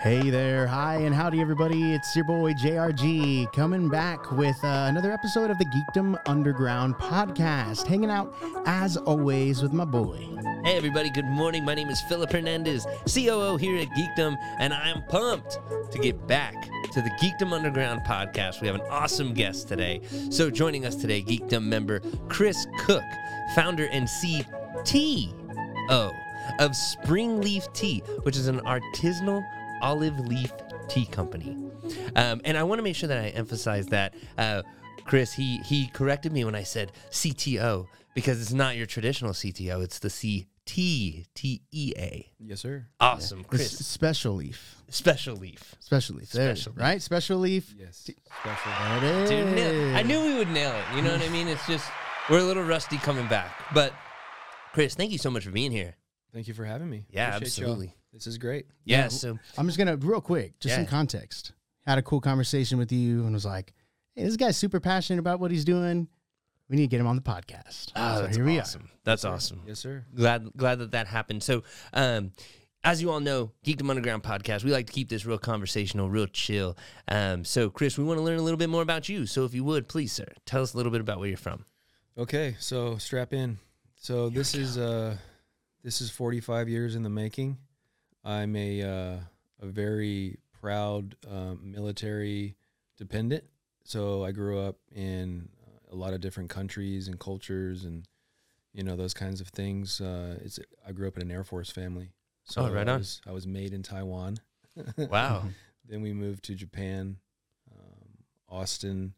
Hey there, hi, and howdy, everybody. It's your boy JRG coming back with uh, another episode of the Geekdom Underground podcast. Hanging out, as always, with my boy. Hey, everybody, good morning. My name is Philip Hernandez, COO here at Geekdom, and I am pumped to get back to the Geekdom Underground podcast. We have an awesome guest today. So, joining us today, Geekdom member Chris Cook, founder and CTO of Springleaf Tea, which is an artisanal olive leaf tea company. Um, and I want to make sure that I emphasize that. Uh, Chris, he he corrected me when I said CTO because it's not your traditional CTO; it's the C T T E A. Yes, sir. Awesome, It's Chris. special leaf. Special leaf. Special leaf. There, Special leaf. right? Special leaf. Yes. Special. There it Dude, nail- is. I knew we would nail it. You know what I mean? It's just we're a little rusty coming back, but Chris, thank you so much for being here. Thank you for having me. Yeah, Appreciate y'all. Absolutely. This is great. Yeah. So I'm just gonna real quick, just some Yeah. context. Had a cool conversation with you and was like, "Hey, this guy's super passionate about what he's doing. We need to get him on the podcast." oh, so that's here we awesome. That's awesome. Yes, sir. glad glad that that happened. So, um, as you all know, Geekdom Underground podcast, we like to keep this real conversational, real chill. Um, so, Chris, we want to learn a little bit more about you. So, if you would, please, sir, tell us a little bit about where you're from. Okay, so strap in. So this is uh, this is 45 years in the making. I'm a uh, a very proud um, military dependent. So I grew up in uh, a lot of different countries and cultures, and you know those kinds of things. Uh, it's I grew up in an Air Force family. So Oh, right I on. was, I was made in Taiwan. Wow. Then we moved to Japan, um, Austin,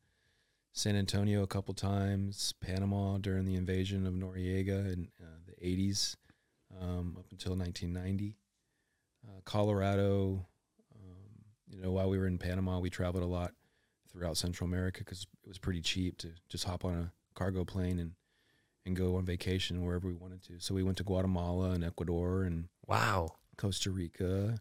San Antonio a couple times, Panama during the invasion of Noriega in uh, the 80s um, up until 1990. Uh, Colorado, um, you know, while we were in Panama, we traveled a lot throughout Central America because it was pretty cheap to just hop on a cargo plane and, and go on vacation wherever we wanted to. So we went to Guatemala and Ecuador and wow. Costa Rica.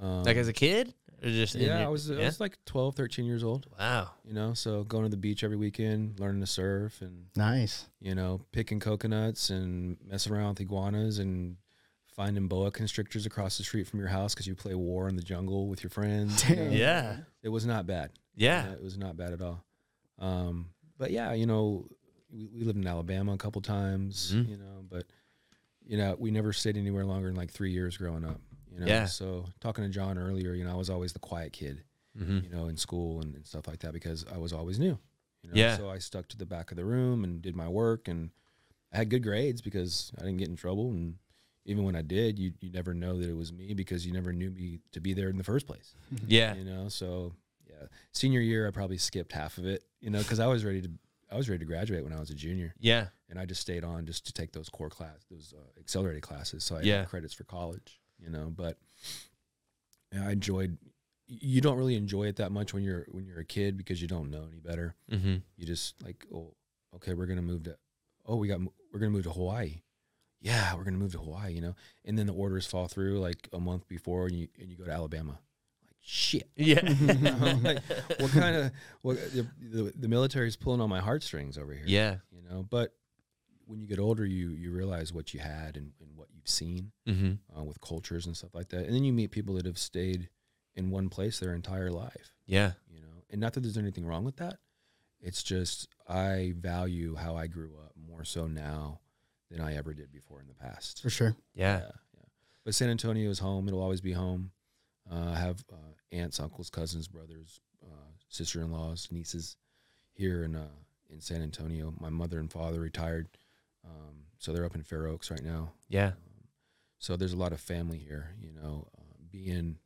Um, Like as a kid? Or just yeah, your- I was I was like 12, 13 years old. Wow. You know, so going to the beach every weekend, learning to surf, and Nice. you know, picking coconuts and messing around with iguanas and finding boa constrictors across the street from your house because you play war in the jungle with your friends. you know. Yeah. it was not bad. you Yeah. know, it was not bad at all. Um, but yeah, you know, we, we lived in Alabama a couple times. Mhm. You know, but you know, we never stayed anywhere longer than like three years growing up. You know, Yeah. so talking to John earlier, you know, I was always the quiet kid hmm you know, in school and, and stuff like that because I was always new. You know? Yeah. So I stuck to the back of the room and did my work and I had good grades because I didn't get in trouble and even when I did, you you never know that it was me because you never knew me to be there in the first place. Yeah. You know, so yeah. Senior year I probably skipped half of it, you know, because I was ready to I was ready to graduate when I was a junior Yeah. and I just stayed on just to take those core class, those uh, accelerated classes, so I Yeah. had credits for college. You know, but yeah, I enjoyed. You don't really enjoy it that much when you're when you're a kid because you don't know any better. hmm You just like, oh, okay, we're gonna move to, oh, we got we're gonna move to Hawaii. Yeah, we're gonna move to Hawaii. You know, and then the orders fall through like a month before, and you and you go to Alabama. Like shit. Yeah. like, what kind of what the, the the military's pulling on my heartstrings over here yeah. you know but when you get older you you realize what you had and, and what you've seen hmm uh, with cultures and stuff like that and then you meet people that have stayed in one place their entire life Yeah. you know and not that there's anything wrong with that it's just i value how i grew up more so now than i ever did before in the past For sure. Yeah. yeah. But San Antonio is home. It'll always be home. Uh, I have uh, aunts, uncles, cousins, brothers, uh, sister-in-laws, nieces here in uh, in San Antonio. My mother and father retired, um, so they're up in Fair Oaks right now. Yeah. Um, so there's a lot of family here. You know, uh, being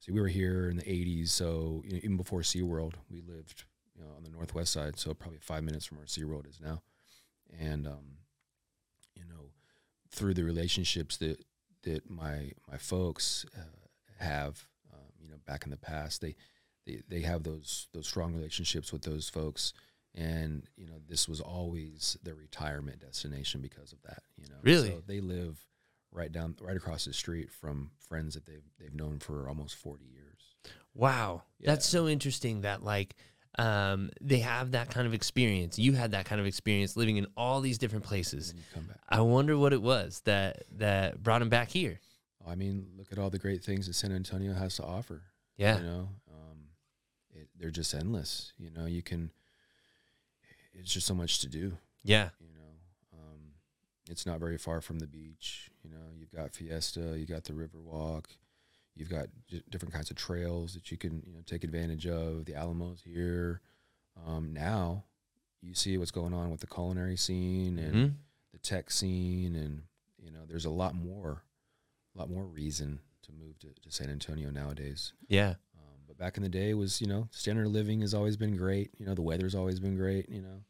see, we were here in the '80s, so you know, even before SeaWorld, we lived you know on the northwest side, so probably five minutes from where SeaWorld is now, and um, you know, through the relationships that that my my folks uh, have, um, you know, back in the past, they, they they have those those strong relationships with those folks, and you know, this was always their retirement destination because of that. You know, Really? so they live right down right across the street from friends that they've they've known for almost forty years. Wow. That's so interesting that like um, they have that kind of experience. You had that kind of experience living in all these different places. then you come back. I wonder what it was that that brought him back here. I mean, look at all the great things that San Antonio has to offer. Yeah. You know, um, it, they're just endless. You know, you can. It's just so much to do. Yeah. You know, um, it's not very far from the beach. You know, you've got Fiesta, you got the Riverwalk, you've got j- different kinds of trails that you can you know take advantage of. The Alamo's here. Um, now, you see what's going on with the culinary scene and Mhm. the tech scene, and you know, there's a lot more, a lot more reason to move to, to San Antonio nowadays. Yeah. Um, but back in the day, was you know, standard of living has always been great. You know, the weather's always been great. You know,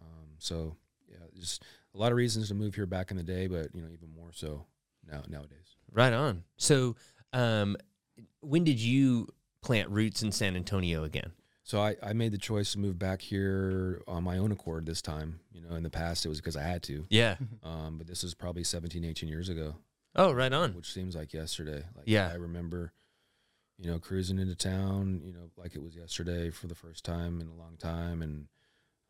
um, so yeah, just a lot of reasons to move here back in the day, but you know, even more so now nowadays. Right on. So, um, when did you plant roots in San Antonio again? So I, I made the choice to move back here on my own accord this time. You know, in the past it was because I had to. Yeah. Um, but this is probably 17, 18 years ago. Oh, right on. which seems like yesterday. Like Yeah. I remember, you know, cruising into town, you know, like it was yesterday for the first time in a long time, and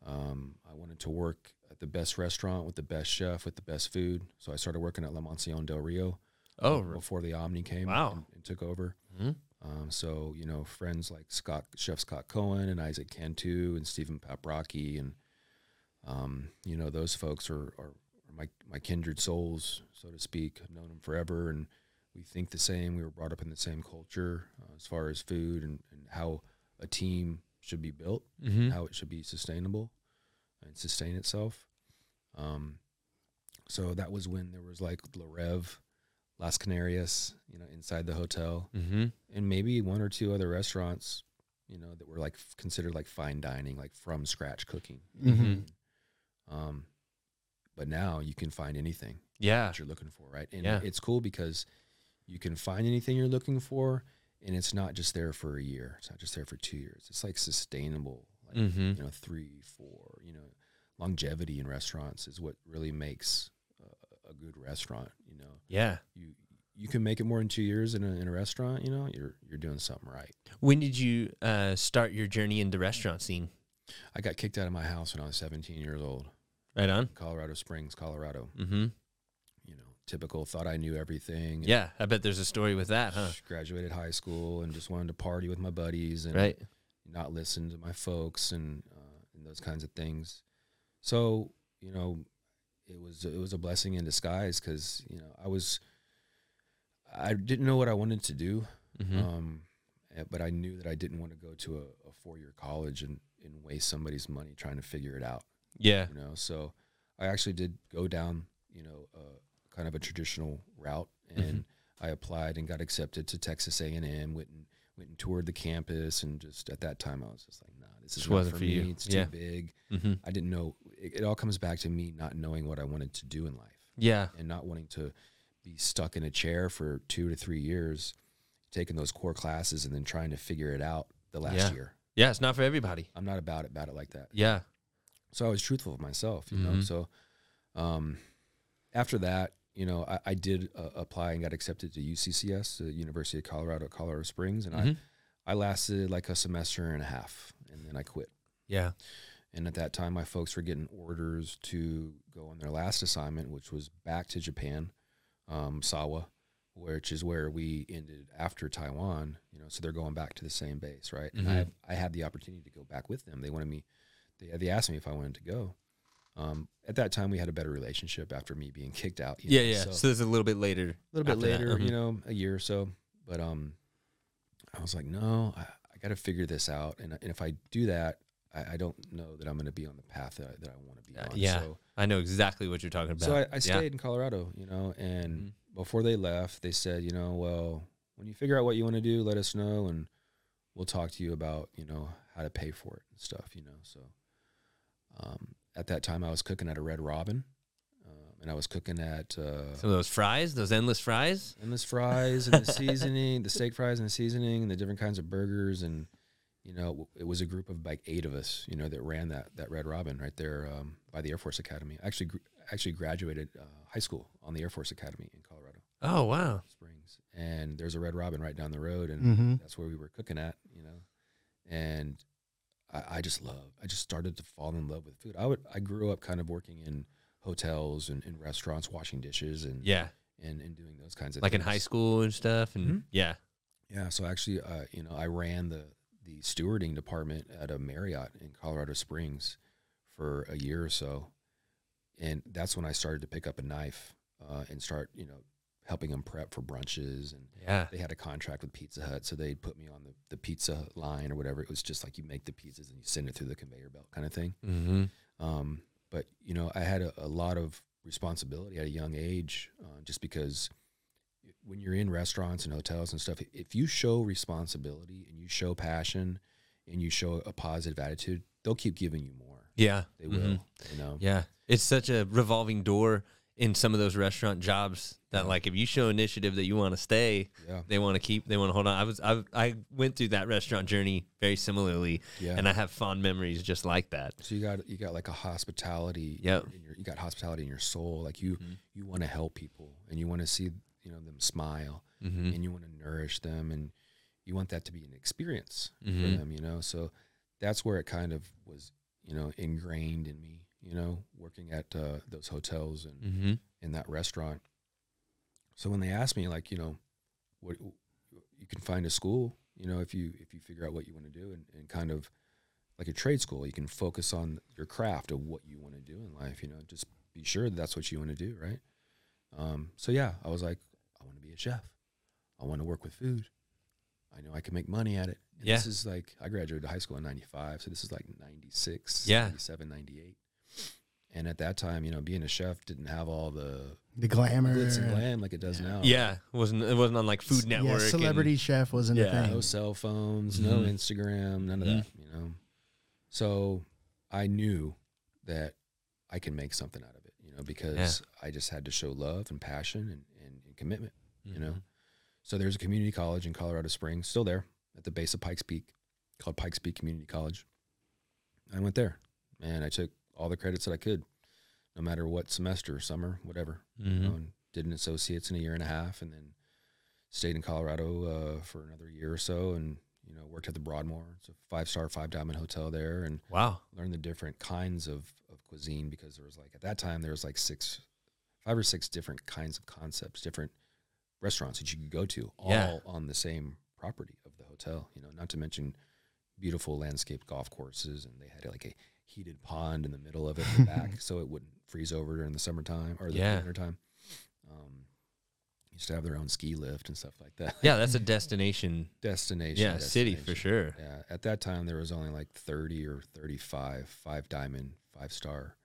um, I wanted to work at the best restaurant with the best chef with the best food. So I started working at La Mansión del Rio Oh, before the Omni came Wow. and, and took over. Mhm. Um, so you know, friends like Scott, Chef Scott Cohen, and Isaac Cantu, and Stephen Paprocki, and um, you know, those folks are, are, are my my kindred souls, so to speak. I've known them forever, and we think the same. We were brought up in the same culture uh, as far as food and, and how a team should be built, Mhm. how it should be sustainable and sustain itself. Um, so that was when there was like La Rev, Las Canarias, you know, inside the hotel, Mm-hmm. and maybe one or two other restaurants, you know, that were like considered like fine dining, like from scratch cooking. Mhm. Um, but now you can find anything Yeah. that you're looking for, right? And Yeah. it's cool because you can find anything you're looking for, and it's not just there for a year. It's not just there for two years. It's like sustainable, like Mhm. you know, three, four. You know, longevity in restaurants is what really makes a, good restaurant. You know, Yeah. you you can make it more than two years in a, in a restaurant. You know, you're you're doing something right. When did you uh, start your journey in the restaurant scene? I got kicked out of my house when I was 17 years old, Right on. Colorado Springs, Colorado. Mm-hmm. You know, typical. Thought I knew everything. Yeah, I bet there's a story with that, huh? Graduated high school and just wanted to party with my buddies and Right. not listen to my folks and uh, and those kinds of things. So you know, it was it was a blessing in disguise because you know I was I didn't know what I wanted to do, Mm-hmm. um, eh, but I knew that I didn't want to go to a, a four year college and and waste somebody's money trying to figure it out. yeah. You know, so I actually did go down you know uh, kind of a traditional route and. I applied and got accepted to Texas A and M. Went and went and toured the campus, and just at that time, I was just like, "Nah, this is not for me. you. It's Yeah. too big." Mm-hmm. I didn't know. It, it all comes back to me not knowing what I wanted to do in life Yeah. and not wanting to be stuck in a chair for two to three years, taking those core classes and then trying to figure it out the last Yeah. year. Yeah, it's not for everybody. I'm not about it, about it like that. Yeah. So I was truthful with myself, you know. Mhm. So um, after that, you know, I, I did uh, apply and got accepted to UCCS, the University of Colorado, at Colorado Springs, and Mhm. I I lasted like a semester and a half, and then I quit. Yeah. And at that time, my folks were getting orders to go on their last assignment, which was back to Japan, um, Sawa, which is where we ended after Taiwan. You know, so they're going back to the same base, right? And Mhm. I I had the opportunity to go back with them. They wanted me. They they asked me if I wanted to go. Um, at that time, we had a better relationship after me being kicked out. Yeah, know, yeah. So, So, it's a little bit later. a little bit later, mhm. you know, a year or so. But um, I was like, no, I, I got to figure this out, and, and if I do that, I, I don't know that I'm going to be on the path that I, that I want to be Uh, on. yeah. So, I know exactly what you're talking about. so I, I Yeah. stayed in Colorado, you know, and Mhm. before they left, they said, you know, well, when you figure out what you want to do, let us know, and we'll talk to you about, you know, how to pay for it and stuff, you know. So um, at that time, I was cooking at a Red Robin, um, and I was cooking at uh, Some of those fries, those endless fries. endless fries and the seasoning, the steak fries and the seasoning, and the different kinds of burgers, and you know, it was a group of like eight of us, you know, that ran that that Red Robin right there um, by the Air Force Academy. I actually, gr- actually graduated uh, high school on the Air Force Academy in Colorado Oh wow. Springs, and there's a Red Robin right down the road, and Mm-hmm. that's where we were cooking at, you know, and I, I just love, I just started to fall in love with food. I would, I grew up kind of working in hotels and in restaurants, washing dishes, and Yeah. and and doing those kinds of like in high school and stuff. And Mhm. yeah, Yeah, so actually, uh, you know, I ran the the stewarding department at a Marriott in Colorado Springs for a year or so, and that's when I started to pick up a knife uh, and start, you know, helping them prep for brunches. And yeah, they had a contract with Pizza Hut, so they'd put me on the the pizza line or whatever. It was just like you make the pizzas and you send it through the conveyor belt kind of thing. mm-hmm. Um, but you know, I had a, a lot of responsibility at a young age, uh, just because when you're in restaurants and hotels and stuff, if you show responsibility and you show passion and you show a positive attitude, they'll keep giving you more. yeah, They will, Mhm. you know. Yeah, it's such a revolving door in some of those restaurant jobs that like if you show initiative that you want to stay, Yeah, they want to keep, they want to hold on. I was I I went through that restaurant journey very similarly, yeah. and I have fond memories just like that. so you got you got like a hospitality. Your, you got hospitality in your soul. Like you Mhm. you want to help people and you want to see you know them smile Mm-hmm. and you want to nourish them and you want that to be an experience for Mhm. them, you know. So that's where it kind of was, you know, ingrained in me, you know, working at uh, those hotels and Mm-hmm. in that restaurant. So when they asked me, like, you know, what you can find a school, you know, if you if you figure out what you want to do and, and kind of like a trade school, you can focus on your craft of what you want to do in life. You know, just be sure that that's what you want to do, right? Um, so yeah, I was like, chef. I want to work with food. I know I can make money at it. And Yeah. This is like I graduated high school in '95, so this is like '96, Yeah. '97, '98. And at that time, you know, being a chef didn't have all the The glamour. glitz and glam like it does now. Yeah, it wasn't it wasn't on like Food Yeah, Network? and- celebrity chef wasn't Yeah. a thing. no cell phones, no Mhm. Instagram, none of Mhm. that, you know. So I knew that I can make something out of it, you know, because I just had to show love and passion and, and, and commitment, you know. So there's a community college in Colorado Springs, still there at the base of Pikes Peak, called Pikes Peak Community College. I went there and I took all the credits that I could, no matter what semester, summer, whatever. you Mhm. know, and did an associates in a year and a half, and then stayed in Colorado uh, for another year or so, and you know worked at the Broadmoor. It's a five star, five diamond hotel there, and Wow. learned the different kinds of, of cuisine because there was like at that time there was like six, five or six different kinds of concepts, different restaurants that you could go to, all Yeah. on the same property of the hotel. You know, not to mention beautiful landscape golf courses, and they had like a heated pond in the middle of it in the back, so it wouldn't freeze over during the summertime or the Yeah. wintertime. Um, used to have their own ski lift and stuff like that. Yeah, that's a destination. destination. Yeah, city for sure. Yeah, at that time there was only like thirty or thirty-five five diamond, five star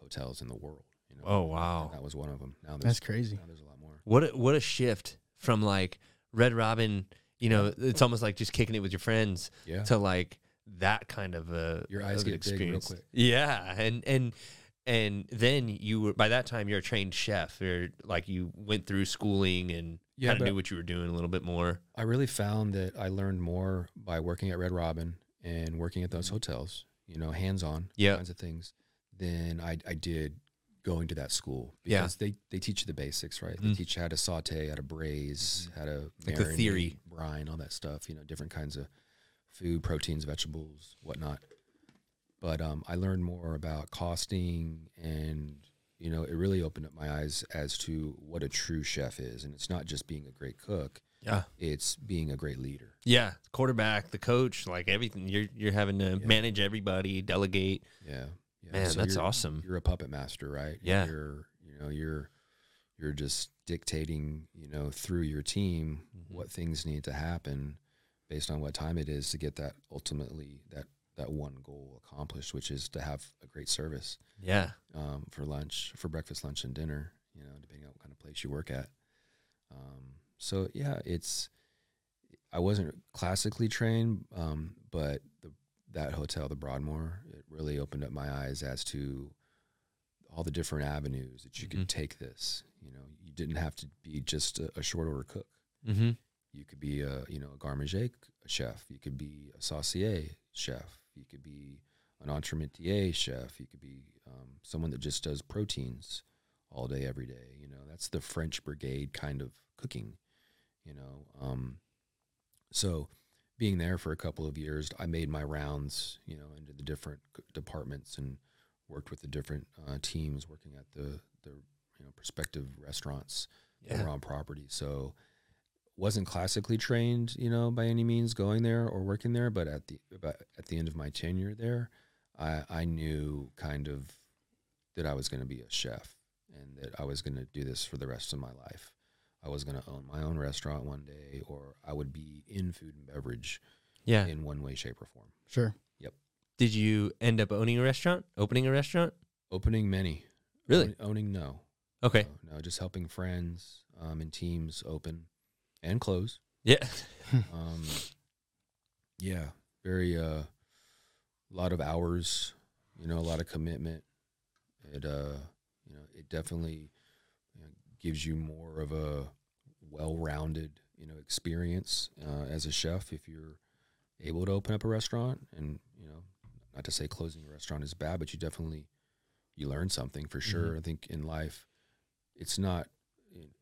hotels in the world. You know, Oh wow. that was one of them. Now That's crazy. now there's a lot more. What a, what a shift from like Red Robin, you know, it's almost like just kicking it with your friends Yeah, to like that kind of a Your eyes of an get big real quick. Yeah, and and and then you were by that time you're a trained chef. You're like you went through schooling and Yeah, kind of knew what you were doing a little bit more. I really found that I learned more by working at Red Robin and working at those mm. hotels. You know, hands on, Yep. kinds of things, than I I did going to that school Yeah. because they they teach you the basics, right? They Mhm. teach you how to saute, how to braise, how to Like the theory. brine, all that stuff. You know, different kinds of food, proteins, vegetables, whatnot. But um, I learned more about costing, and you know, it really opened up my eyes as to what a true chef is, and it's not just being a great cook; Yeah. it's being a great leader. Yeah, quarterback, the coach, like everything. You're you're having to Yeah. manage everybody, delegate. Yeah, yeah. Man, So that's you're- awesome. You're a puppet master, right? Yeah. You're you know you're you're just dictating you know through your team Mhm. what things need to happen based on what time it is to get that ultimately that that one goal accomplished, which is to have a great service Yeah. um, for lunch, for breakfast, lunch, and dinner. You know, depending on what kind of place you work at. Um, so yeah, it's. I wasn't classically trained, um, but the, that hotel, the Broadmoor, it really opened up my eyes as to all the different avenues that you Mhm. could take this. You know, you didn't have to be just a, a short order cook. Mm-hmm. You could be a you know a garde manger chef. You could be a saucier chef. You could be an entremetier chef. You could be um, someone that just does proteins all day, every day. You know, that's the French brigade kind of cooking. You know, um, so being there for a couple of years, I made my rounds. You know, into the different departments and worked with the different uh, teams working at the the you know prospective restaurants that were on property. So wasn't classically trained, you know, by any means going there or working there, but at the about at the end of my tenure there, I I knew kind of that I was going to be a chef and that I was going to do this for the rest of my life. I was going to own my own restaurant one day or I would be in food and beverage Yeah. in one way shape or form. Sure. Yep. Did you end up owning a restaurant? Opening a restaurant? Opening many. Really? Own- owning no. Okay. No, no, just helping friends um, and teams open and close. Yeah. Um, yeah, very uh, lot of hours. You know, a lot of commitment. It uh, you know, it definitely you know, gives you more of a well-rounded you know experience uh, as a chef if you're able to open up a restaurant. And you know not to say closing a restaurant is bad but you definitely you learn something for sure. I think in life it's not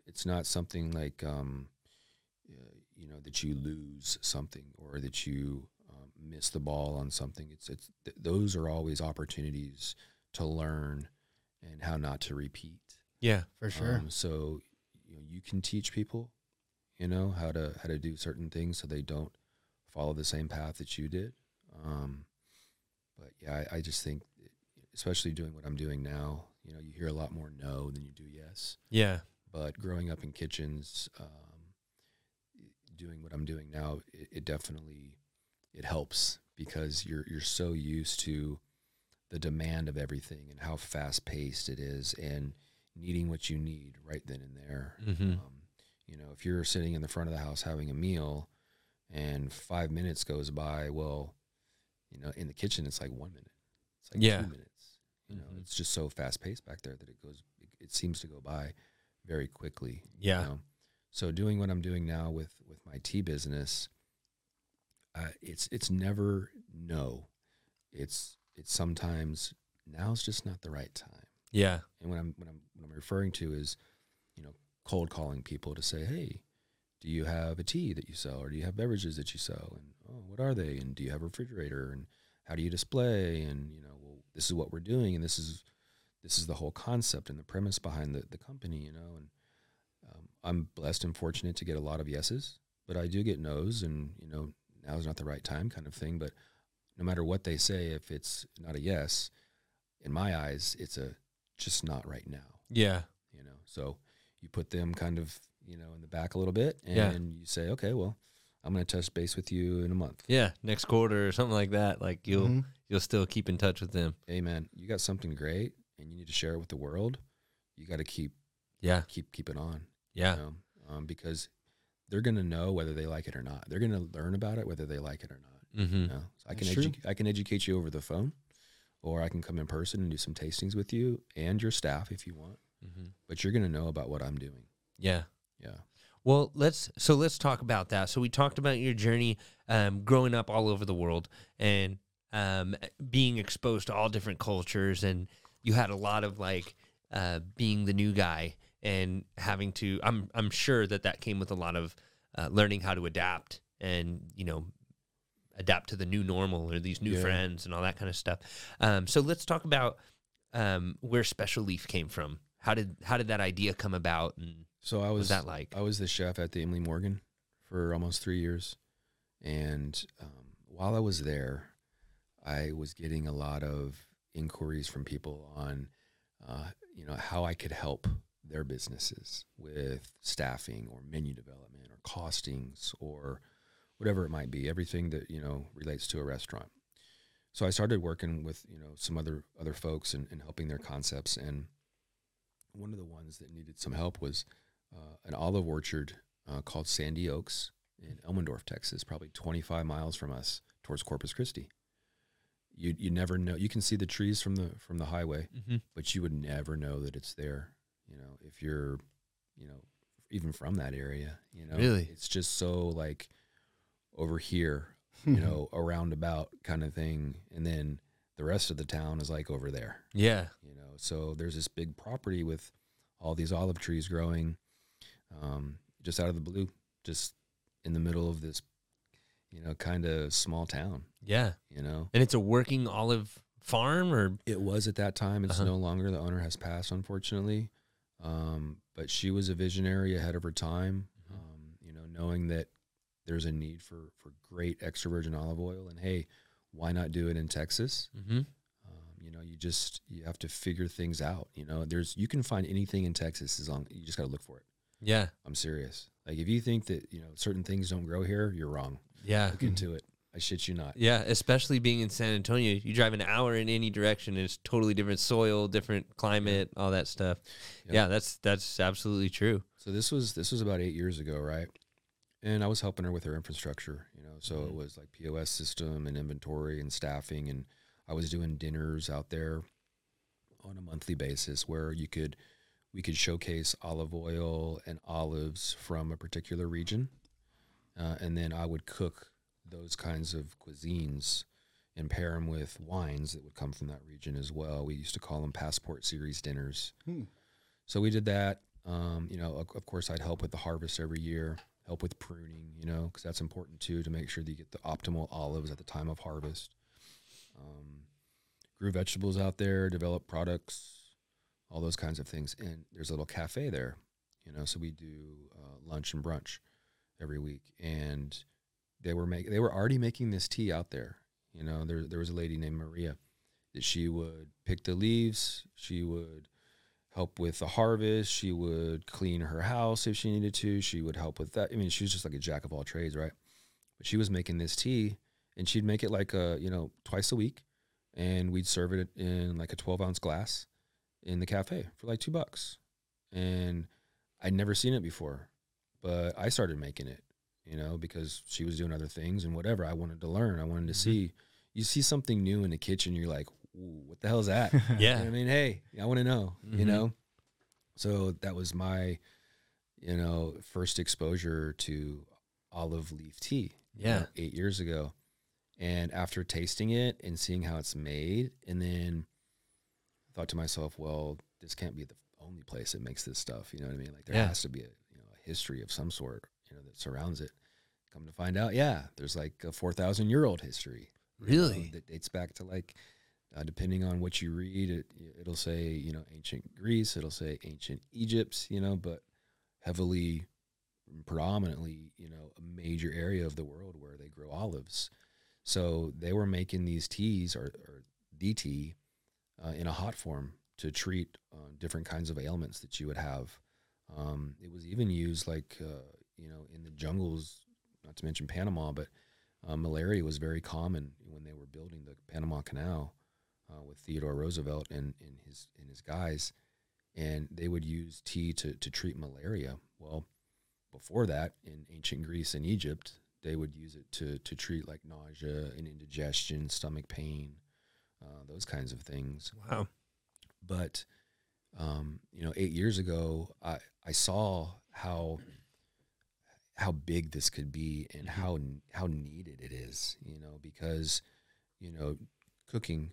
it's not something like um you know that you lose something or that you um, miss the ball on something. It's it's th- those are always opportunities to learn and how not to repeat Yeah. For sure. um, so you know, you can teach people, you know, how to how to do certain things so they don't follow the same path that you did. Um, but yeah, I, I just think, especially doing what I'm doing now, you know, you hear a lot more no than you do yes. Yeah. But growing up in kitchens, um, doing what I'm doing now, it, it definitely it helps because you're you're so used to the demand of everything and how fast paced it is and needing what you need right then and there. Mhm. Um, you know, if you're sitting in the front of the house having a meal and five minutes goes by, well, you know, in the kitchen it's like one minute, it's like Yeah. two minutes. You know, Mhm. it's just so fast paced back there that it goes, it, it seems to go by very quickly. you Yeah. know? So doing what I'm doing now with with my tea business, uh, it's it's never no. It's it's sometimes now's just not the right time. Yeah. And when I'm when I'm what I'm referring to is, you know, cold calling people to say, hey, do you have a tea that you sell, or do you have beverages that you sell, and oh, what are they, and do you have a refrigerator, and how do you display, and you know, well, this is what we're doing, and this is this is the whole concept and the premise behind the the company, you know, and um, I'm blessed and fortunate to get a lot of yeses, but I do get nos, and you know, now is not the right time, kind of thing. But no matter what they say, if it's not a yes, in my eyes, it's a just not right now Yeah. you know so you put them kind of you know in the back a little bit and Yeah. you say okay well i'm going to touch base with you in a month Yeah. Next quarter or something like that. Like you'll Mhm. you'll still keep in touch with them. hey man you got something great and you need to share it with the world you got to keep Yeah. keep keep it on Yeah. you know? um, because they're going to know whether they like it or not they're going to learn about it whether they like it or not Mm-hmm. you know? so i can edu- i can educate you over the phone or i can come in person and do some tastings with you and your staff if you want Mm-hmm. but you're going to know about what i'm doing Yeah. yeah Well, let's so let's talk about that. So we talked about your journey um, growing up all over the world and um, being exposed to all different cultures, and you had a lot of like uh, being the new guy and having to. I'm I'm sure that that came with a lot of uh, learning how to adapt and you know adapt to the new normal or these new Yeah. friends and all that kind of stuff. Um, so let's talk about um, where Special Leaf came from. How did how did that idea come about and So I what was was that like? I was the chef at the Emily Morgan for almost three years, and um, while I was there, I was getting a lot of inquiries from people on, uh, you know, how I could help their businesses with staffing or menu development or costings or whatever it might be, everything that you know relates to a restaurant. So I started working with you know some other other folks and, and helping their concepts and one of the ones that needed some help was uh, an olive orchard uh, called Sandy Oaks in Elmendorf, Texas, probably 25 miles from us towards Corpus Christi. You you never know. You can see the trees from the from the highway, Mm-hmm. but you would never know that it's there. You know, if you're, you know, even from that area. You know, Really? it's just so like over here, you know, a roundabout kind of thing, and then the rest of the town is like over there Yeah. you know so there's this big property with all these olive trees growing um, just out of the blue just in the middle of this you know kind of small town Yeah. you know And it's a working olive farm or it was at that time it's Uh-huh. no longer the owner has passed unfortunately Um, but she was a visionary ahead of her time. Um, you know, knowing that there's a need for for great extra virgin olive oil, and hey, why not do it in Texas? Mm-hmm. Um, you know, you just you have to figure things out. You know, there's you can find anything in Texas as long you just got to look for it. Yeah. I'm serious. Like if you think that you know certain things don't grow here, you're wrong. Yeah. Look into it. I shit you not. Yeah, especially being in San Antonio, you drive an hour in any direction, and it's totally different soil, different climate, all that stuff. Yeah. Yeah, that's that's absolutely true. So this was this was about eight years ago, right? And I was helping her with her infrastructure, you know. So it Mhm. was like POS system and inventory and staffing, and I was doing dinners out there on a monthly basis where you could we could showcase olive oil and olives from a particular region, uh, and then I would cook those kinds of cuisines and pair them with wines that would come from that region as well. We used to call them passport series dinners. Hmm. So we did that. Um, you know, of, of course, I'd help with the harvest every year, help with pruning, you know, because that's important too to make sure that you get the optimal olives at the time of harvest. Um, grew vegetables out there, develop products, all those kinds of things. And there's a little cafe there, you know, so we do uh, lunch and brunch every week. And they were make, they were already making this tea out there. You know, there there was a lady named Maria that she would pick the leaves, she would help with the harvest, she would clean her house if she needed to, she would help with that. I mean, she was just like a jack of all trades, right? But she was making this tea and she'd make it like a, you know, twice a week and we'd serve it in like a 12 ounce glass in the cafe for like two bucks. And I'd never seen it before, but I started making it, you know, because she was doing other things and whatever. I wanted to learn. I wanted to Mhm. see. You see something new in the kitchen, you're like, what the hell is that? You know Yeah. I mean, hey, I want to know, you Mhm. know? So that was my, you know, first exposure to olive leaf tea. you Yeah. know, eight years ago. And after tasting it and seeing how it's made, and then I thought to myself, well, this can't be the only place that makes this stuff. You know what I mean? Like there Yeah. has to be a, you know, a history of some sort, you know, that surrounds it. Come to find out, yeah, there's like a 4,000 year old history you know, Really? that dates back to like uh, depending on what you read it it'll say you know ancient greece it'll say ancient egypt you know but heavily predominantly you know a major area of the world where they grow olives. So they were making these teas or, or dt uh, in a hot form to treat uh, different kinds of ailments that you would have. Um, it was even used like uh, you know in the jungles not to mention panama but uh, malaria was very common when they were building the Panama Canal uh, with Theodore Roosevelt and, and his and his guys, and they would use tea to, to treat malaria. Well, before that, in ancient Greece and Egypt, they would use it to to treat like nausea and indigestion, stomach pain, uh, those kinds of things Wow. but um, you know, eight years ago, I I saw how how big this could be and Mhm. how how needed it is. You know, because you know, cooking,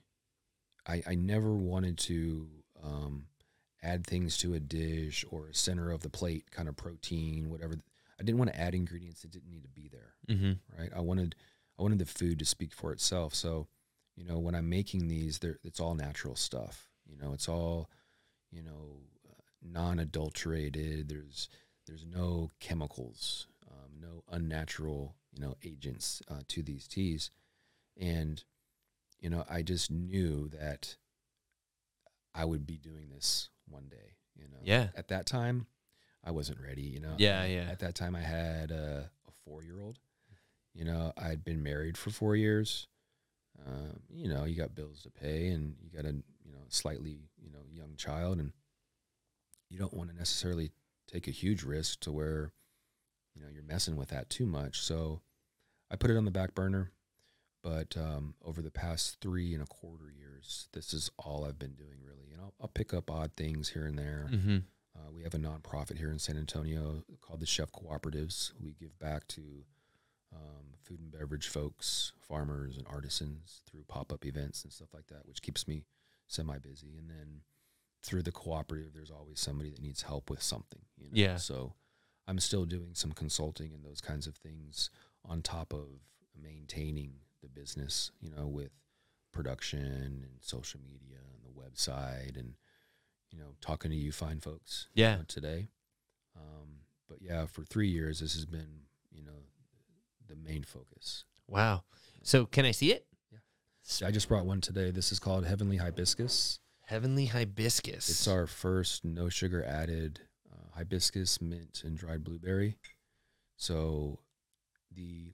I I never wanted to um, add things to a dish or a center of the plate kind of protein, whatever. I didn't want to add ingredients that didn't need to be there Mm-hmm. right? I wanted I wanted the food to speak for itself. So, you know, when I'm making these, it's all natural stuff. You know, it's all, you know, uh, non-adulterated. There's there's no chemicals, um, no unnatural, you know, agents uh, to these teas, and you know, I just knew that I would be doing this one day. You know, Yeah. At that time, I wasn't ready. You know. Yeah, yeah. At that time, I had a, a four-year-old. You know, I'd been married for four years. Um, you know, you got bills to pay, and you got a you know slightly you know young child, and you don't want to necessarily take a huge risk to where you know you're messing with that too much. So I put it on the back burner. But um, over the past three and a quarter years, this is all I've been doing really. And I'll, I'll pick up odd things here and there. Mm-hmm. Uh, we have a nonprofit here in San Antonio called the Chef Cooperatives. We give back to um, food and beverage folks, farmers, and artisans through pop up events and stuff like that, which keeps me semi busy. And then through the cooperative, there's always somebody that needs help with something. You know? Yeah. So I'm still doing some consulting and those kinds of things on top of maintaining the business, you know, with production and social media and the website and you know, talking to you fine folks. Yeah. you know, today. Um, but yeah, for three years, this has been, you know, the main focus. Wow. So can I see it? So I just brought one today. This is called Heavenly Hibiscus. Heavenly hibiscus. It's our first no sugar added uh, hibiscus, mint, and dried blueberry. So the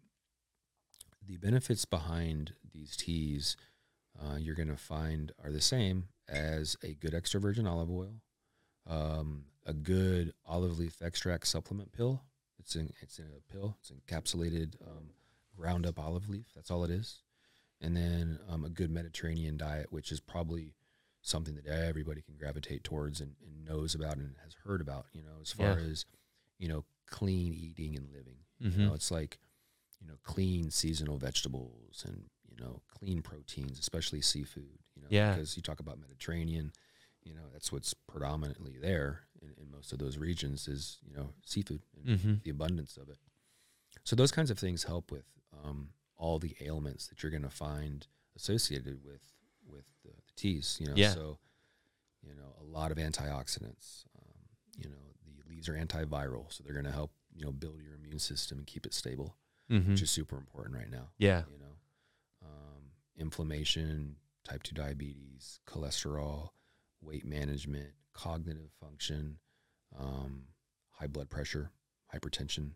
the benefits behind these teas uh, you're going to find are the same as a good extra virgin olive oil, um, a good olive leaf extract supplement pill. It's in it's in a pill. It's encapsulated um, ground up olive leaf. That's all it is. And then um, a good Mediterranean diet, which is probably something that everybody can gravitate towards and, and knows about and has heard about. You know, as far Yeah. as you know, clean eating and living. Mhm. You know, it's like you know, clean seasonal vegetables and you know, clean proteins, especially seafood. You know, Yeah. because you talk about Mediterranean. You know, that's what's predominantly there in, in most of those regions is you know seafood and Mhm. the abundance of it. So those kinds of things help with um, all the ailments that you're going to find associated with with the, the teas. You know, Yeah. so you know a lot of antioxidants. Um, you know, the leaves are antiviral, so they're going to help you know build your immune system and keep it stable, Mhm. which is super important right now. Yeah. You know, um, inflammation, type two diabetes, cholesterol, weight management, cognitive function, um, high blood pressure, hypertension,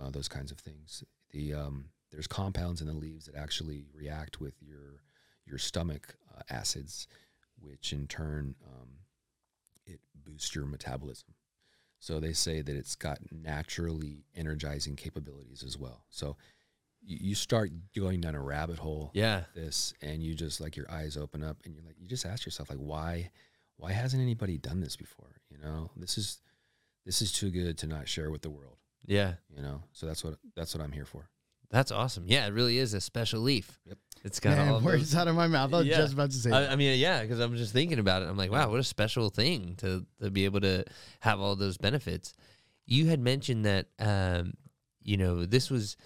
uh, those kinds of things. The um, there's compounds in the leaves that actually react with your your stomach uh, acids, which in turn um, it boosts your metabolism. So they say that it's got naturally energizing capabilities as well. So you, start going down a rabbit hole Yeah. this and you just like your eyes open up and you're like you just ask yourself like why why hasn't anybody done this before you know this is this is too good to not share with the world Yeah. you know so that's what that's what i'm here for That's awesome. Yeah, it really is a special leaf. Yep. It's got Man, all words those- out of my mouth. I was Yeah. just about to say. I, that. I mean, yeah, because I'm just thinking about it. I'm like, wow, what a special thing to to be able to have all those benefits. You had mentioned that, um, you know, this was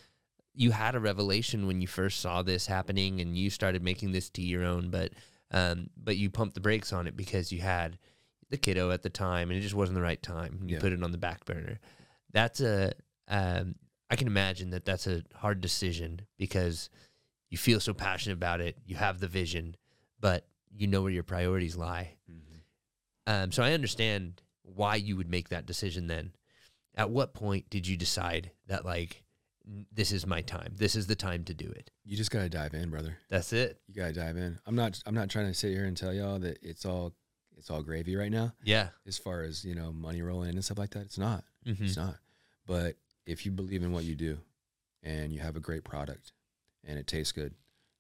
you had a revelation when you first saw this happening, and you started making this to your own, but um, but you pumped the brakes on it because you had the kiddo at the time, and it just wasn't the right time. You Yeah. put it on the back burner. That's a um, I can imagine that that's a hard decision because you feel so passionate about it, you have the vision, but you know where your priorities lie. Um, so I understand why you would make that decision then. At what point did you decide that like this is my time? This is the time to do it. you just gotta dive in brother That's it. you gotta dive in i'm not i'm not trying to sit here and tell y'all that it's all it's all gravy right now Yeah. as far as you know money rolling in and stuff like that it's not Mhm. It's not. But if you believe in what you do and you have a great product and it tastes good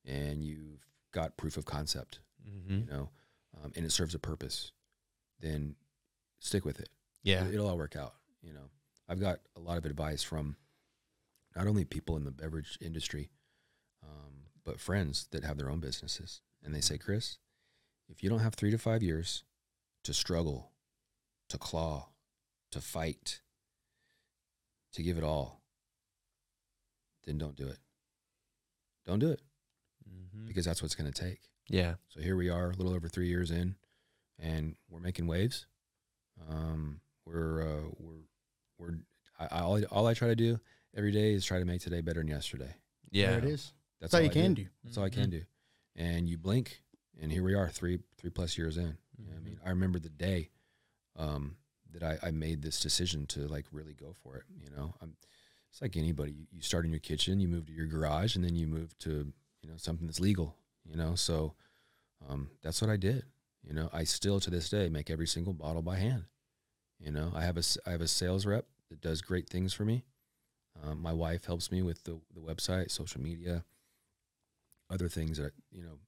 and you've got proof of concept, Mhm. you know, um, and it serves a purpose, then stick with it. Yeah. It, will all work out. You know, I've got a lot of advice from not only people in the beverage industry, um, but friends that have their own businesses. And they say, Chris, if you don't have three to five years to struggle, to claw, to fight, to give it all, then don't do it. Don't do it Mhm. because that's what it's going to take. Yeah. So here we are, a little over three years in, and we're making waves. Um, we're uh, we're we're I, I, all, I, all I try to do every day is try to make today better than yesterday. Yeah. There it is. That's That's all all you I can do. That's all I can do. And you blink, and here we are, three three plus years in. You know I mean, I remember the day um, that I, I made this decision to like really go for it. You know, I'm, it's like anybody. You, you start in your kitchen, you move to your garage, and then you move to you know something that's legal. You know, so um, that's what I did. You know, I still to this day make every single bottle by hand. You know, I have a I have a sales rep that does great things for me. Um, my wife helps me with the the website, social media, other things that you know.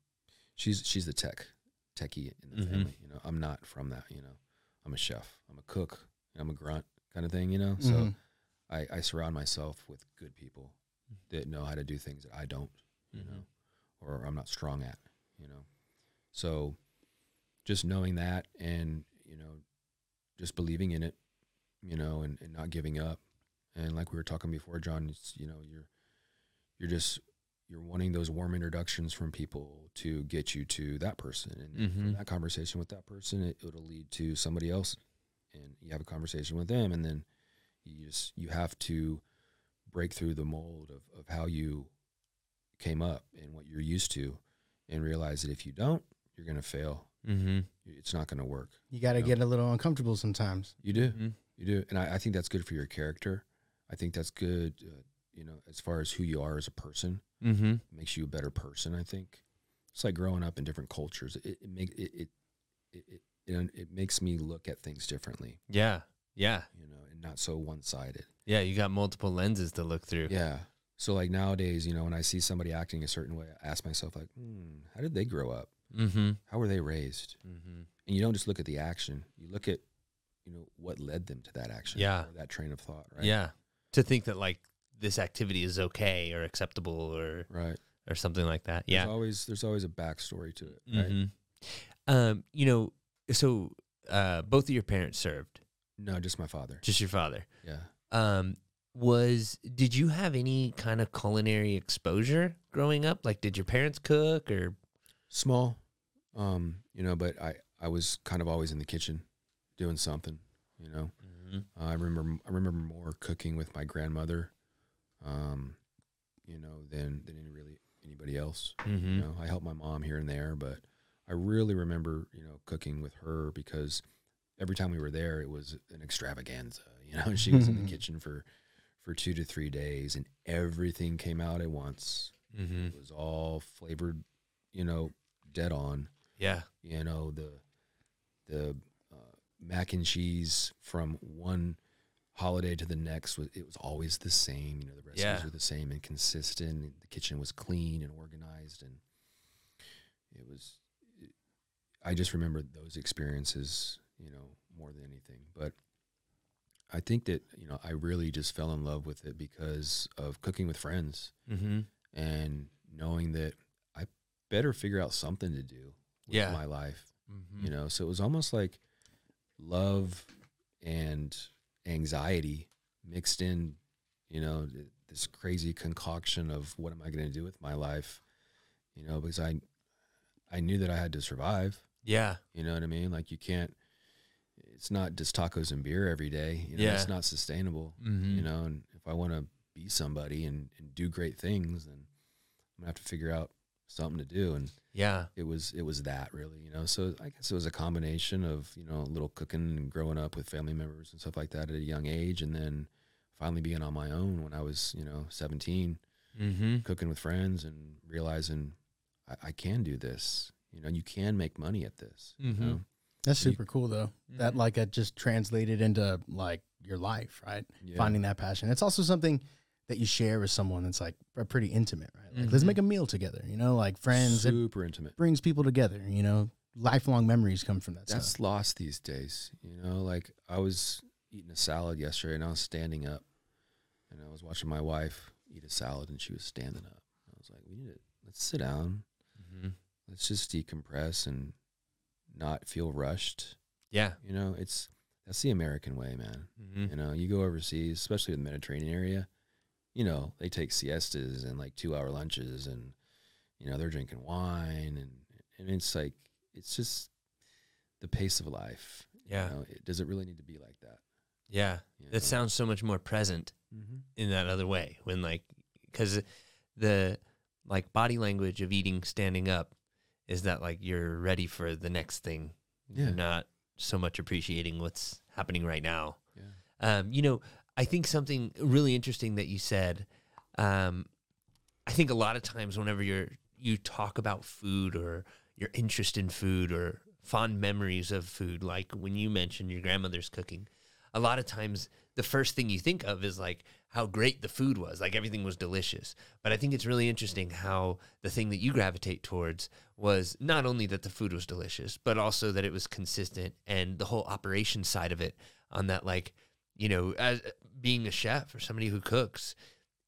She's she's the tech techie in the Mhm. family. You know, I'm not from that. You know, I'm a chef. I'm a cook. I'm a grunt kind of thing. You know, so Mhm. I, I surround myself with good people that know how to do things that I don't. You know, or I'm not strong at. You know, so just knowing that and you know just believing in it you know and, and not giving up and like we were talking before john it's you know you're you're just you're wanting those warm introductions from people to get you to that person, and from Mhm. that conversation with that person, it, it'll lead to somebody else, and you have a conversation with them, and then you just you have to break through the mold of, of how you came up and what you're used to, and realize that if you don't, you're gonna fail. Mm-hmm. It's not gonna work. You got to No. get a little uncomfortable sometimes. You do. Mm-hmm. You do, and I, I think that's good for your character. I think that's good, uh, you know, as far as who you are as a person. Mm-hmm. It makes you a better person. I think it's like growing up in different cultures. It, it make it it it, it, it makes me look at things differently, Yeah. Yeah. you know, and not so one sided. Yeah. You got multiple lenses to look through. Yeah. So like nowadays, you know, when I see somebody acting a certain way, I ask myself like, hmm, how did they grow up? Mm-hmm. How were they raised? Mm-hmm. And you don't just look at the action. You look at, you know, what led them to that action. Yeah. That train of thought. Right. Yeah. To think that like this activity is okay or acceptable or Right. or something like that. There's Yeah. always there's always a backstory to it. Right. Mhm. Um, you know, so uh, both of your parents served, No, just my father. just your father. Yeah. Um, was did you have any kind of culinary exposure growing up? Like, did your parents cook or? Small. Um, you know, but I I was kind of always in the kitchen doing something, you know. Uh, I remember I remember more cooking with my grandmother um, you know, than than any really anybody else. Mm-hmm. You know, I help my mom here and there, but I really remember, you know, cooking with her because every time we were there, it was an extravaganza. You know, she was in the kitchen for for two to three days, and everything came out at once. Mm-hmm. It was all flavored, you know, dead on. Yeah. You know, the the uh, mac and cheese from one holiday to the next was it was always the same. You know, the recipes Yeah. were the same and consistent. The kitchen was clean and organized, and it was. It, I just remember those experiences, you know, more than anything. But I think that you know I really just fell in love with it because of cooking with friends Mm-hmm. and knowing that I better figure out something to do with Yeah. my life Mm-hmm. you know so it was almost like love and anxiety mixed in you know this crazy concoction of what am i going to do with my life you know because i i knew that i had to survive Yeah. you know what i mean like you can't it's not just tacos and beer every day you know Yeah. it's not sustainable Mm-hmm. you know and if i want to be somebody and, and do great things then i'm gonna have to figure out something to do and Yeah. it was it was that really you know so i guess it was a combination of you know a little cooking and growing up with family members and stuff like that at a young age and then finally being on my own when i was you know 17 Mm-hmm. cooking with friends and realizing i, I can do this you know you can make money at this Mhm. you know That's You- super cool though. That like it just translated into like your life, right? yeah. Finding that passion. It's also something that you share with someone that's like are pretty intimate, right? Like let's Mhm. make a meal together, you know, like friends. It super intimate brings people together, you know. Lifelong memories come from that that's stuff. lost these days you know like i was eating a salad yesterday and i was standing up and i was watching my wife eat a salad and she was standing up i was like we need to let's sit down Mm-hmm. let's just decompress and not feel rushed Yeah. you know it's that's the american way man Mm-hmm. you know you go overseas especially in the mediterranean area you know they take siestas and like two hour lunches and you know they're drinking wine and and it's like it's just the pace of life Yeah. you know, it, does it really need to be like that Yeah. you That sounds so much more present Mhm. in that other way when like because the like body language of eating standing up is that like you're ready for the next thing Yeah. you're not so much appreciating what's happening right now yeah um, you know i think something really interesting that you said um, i think a lot of times whenever you're you talk about food or your interest in food or fond memories of food like when you mentioned your grandmother's cooking a lot of times the first thing you think of is like how great the food was like everything was delicious. But i think it's really interesting how the thing that you gravitate towards was not only that the food was delicious but also that it was consistent and the whole operation side of it on that like you know as being a chef or somebody who cooks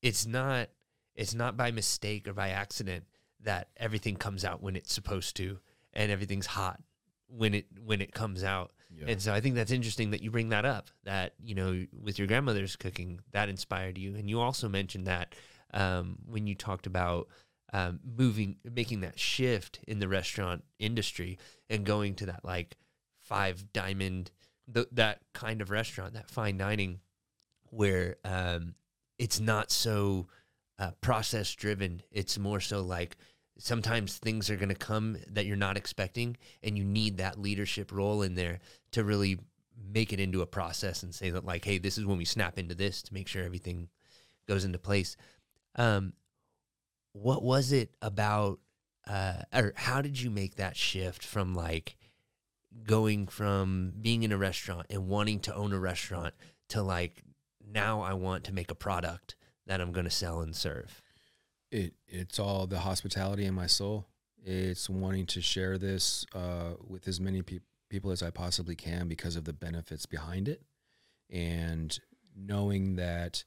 it's not it's not by mistake or by accident that everything comes out when it's supposed to and everything's hot when it when it comes out yeah and so I think that's interesting that you bring that up. That you know, with your grandmother's cooking, that inspired you, and you also mentioned that um, when you talked about um, moving, making that shift in the restaurant industry and going to that like five diamond, th- that kind of restaurant, that fine dining, where um, it's not so uh, process driven. It's more so like sometimes things are going to come that you're not expecting, and you need that leadership role in there to really make it into a process and say that like, hey, this is when we snap into this to make sure everything goes into place. Um, what was it about, uh, or how did you make that shift from like going from being in a restaurant and wanting to own a restaurant to like now I want to make a product that I'm going to sell and serve? It it's all the hospitality in my soul. It's wanting to share this uh, with as many peop people as I possibly can because of the benefits behind it, and knowing that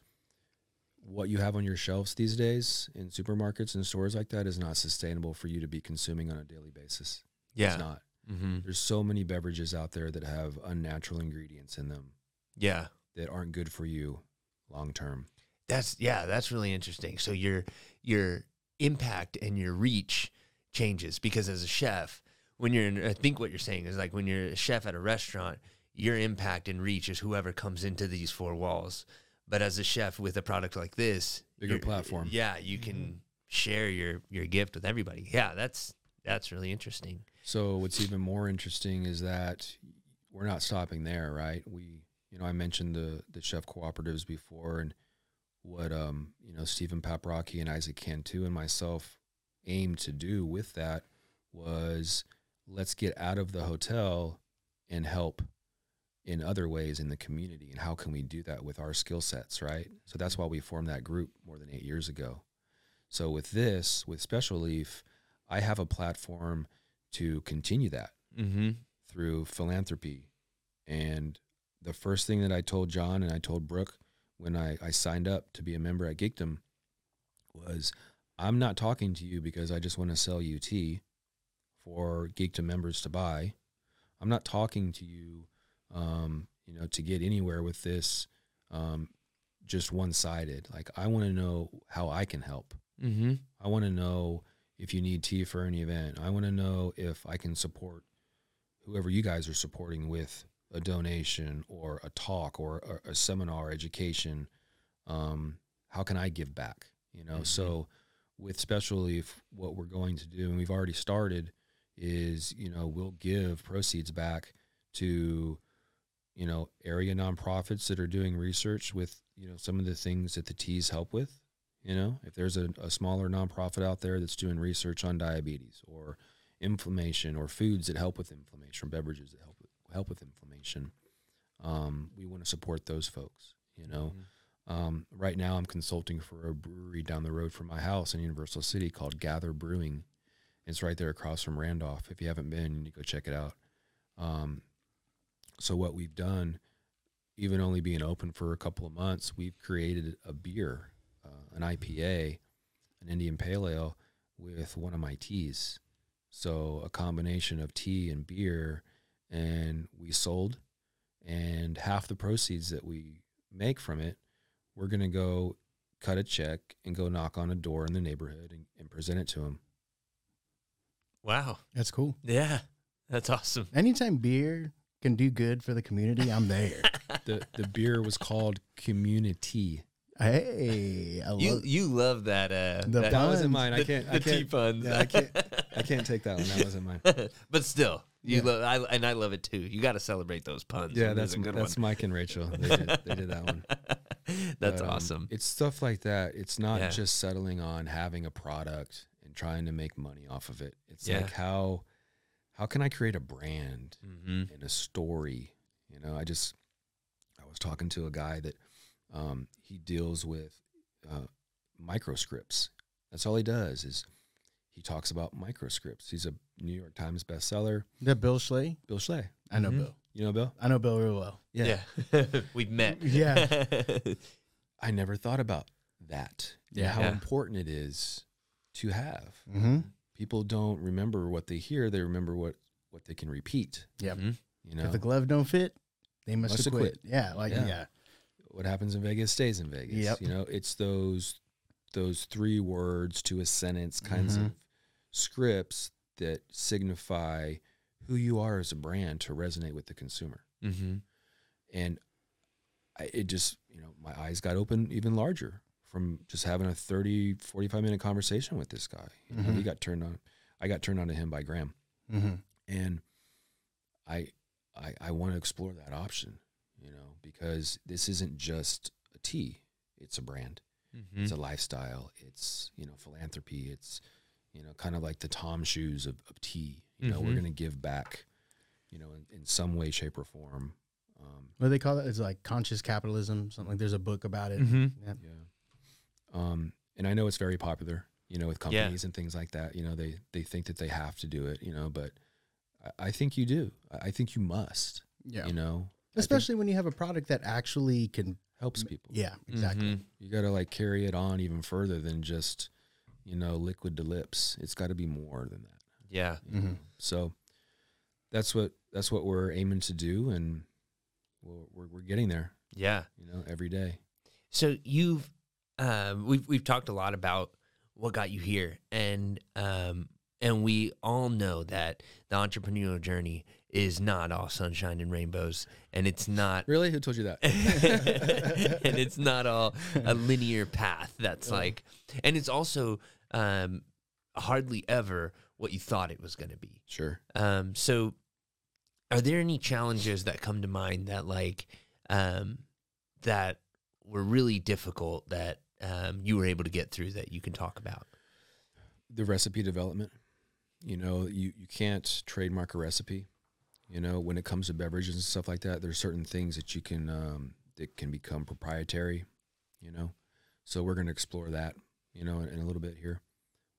what you have on your shelves these days in supermarkets and stores like that is not sustainable for you to be consuming on a daily basis. Yeah, it's not. Mm-hmm. There's so many beverages out there that have unnatural ingredients in them Yeah. That aren't good for you long term. That's yeah, that's really interesting. So your your impact and your reach changes because as a chef, when you're in, I think what you're saying is like when you're a chef at a restaurant, your impact and reach is whoever comes into these four walls. But as a chef with a product like this, Bigger platform. Yeah, you can mm-hmm. share your your gift with everybody. Yeah, that's that's really interesting. So what's even more interesting is that we're not stopping there, right? We, you know, I mentioned the the chef cooperatives before, and what um, you know, Stephen Paprocki and Isaac Cantu and myself aimed to do with that was let's get out of the hotel and help in other ways in the community and how can we do that with our skill sets right so that's why we formed that group more than eight years ago so with this with special leaf i have a platform to continue that Mm-hmm. through philanthropy. And the first thing that I told John and I told Brooke when I, I signed up to be a member at Geekdom was I'm not talking to you because I just want to sell you tea for Geekdom members to buy. I'm not talking to you, um, you know, to get anywhere with this um, just one sided. Like, I want to know how I can help. Mm-hmm. I want to know if you need tea for any event. I want to know if I can support whoever you guys are supporting with a donation or a talk or a, a seminar education. Um, how can I give back? You know, Mhm. so with Special Leaf, what we're going to do, and we've already started, is you know we'll give proceeds back to you know area nonprofits that are doing research with you know some of the things that the teas help with you know, if there's a, a smaller nonprofit out there that's doing research on diabetes or inflammation or foods that help with inflammation or beverages that help help with inflammation, um, we want to support those folks. You know, um, right now I'm consulting for a brewery down the road from my house in Universal City called Gather Brewing. It's right there across from Randolph. If you haven't been, you need to go check it out. Um, so what we've done, even only being open for a couple of months, we've created a beer uh, an IPA, an Indian Pale Ale, with one of my teas. So a combination of tea and beer, and we sold, and half the proceeds that we make from it, we're gonna go cut a check and go knock on a door in the neighborhood and, and present it to them. Wow. That's cool. Yeah, that's awesome. Anytime beer can do good for the community, I'm there. The the beer was called Community. hey, I love You you love that uh The that, That wasn't mine. I can't. the I can't. puns. Yeah, I can't. I can't take that one. That wasn't mine. but still, you Yeah. love I and I love it too. You got to celebrate those puns. Yeah, that's a good that's one. Mike and Rachel. They did, they did that one. that's But, um, awesome. It's stuff like that. It's not Yeah. just settling on having a product and trying to make money off of it. It's Yeah. like how how can I create a brand Mm-hmm. and a story? You know, I just I was talking to a guy that um, he deals with uh, microscripts. That's all he does is he talks about microscripts. He's a New York Times bestseller. that Bill Schley. Bill Schley. I know Mhm. Bill. You know Bill? I know Bill real well. Yeah, we've met. Yeah. I never thought about that. Yeah. how Yeah. important it is to have. Mm-hmm. people don't remember what they hear; they remember what what they can repeat. Yep. Mhm. You know, If the glove don't fit, they must, Must have have quit. quit. Yeah, like Yeah. yeah. what happens in Vegas stays in Vegas. Yep. You know, it's those those three words to a sentence kinds Mhm. of scripts that signify who you are as a brand to resonate with the consumer. Mm-hmm. And I, it just, you know, my eyes got open even larger from just having a 30, 45 minute conversation with this guy. You know, he got turned on. I got turned on to him by Graham. Mm-hmm. And I, I, I want to explore that option, you know, because this isn't just a tea. It's a brand. Mm-hmm. It's a lifestyle. It's, you know, philanthropy. It's, you know, kind of like the TOMS shoes of, of tea. You know, we're Mhm. going to give back, you know, in, in some way, shape, or form. Um, What do they call it? It's like conscious capitalism. Something like there's a book about it. Mm-hmm. Yeah. yeah. Um, and I know it's very popular, you know, with Yeah. companies and things like that. You know, they, they think that they have to do it, you know, but I, I think you do. I I think you must, Yeah. you know, Especially when you have a product that actually can. helps people. Yeah. Exactly. Mm-hmm. You got to like carry it on even further than just, you know, liquid to lips. It's got to be more than that. Yeah. you know? Mhm. So that's what that's what we're aiming to do, and we're we're, we're getting there. Yeah. You know, every day. So you've um, we've we've talked a lot about what got you here, and um, and we all know that the entrepreneurial journey is not all sunshine and rainbows, and it's not. Really, who told you that? and it's not all a linear path that's like and it's also um hardly ever what you thought it was going to be sure. um so are there any challenges that come to mind that like um that were really difficult that um you were able to get through that you can talk about the recipe development. You know, you, you can't trademark a recipe. You know, when it comes to beverages and stuff like that, there's certain things that you can um, that can become proprietary. You know, so we're going to explore that. You know, in, in a little bit here,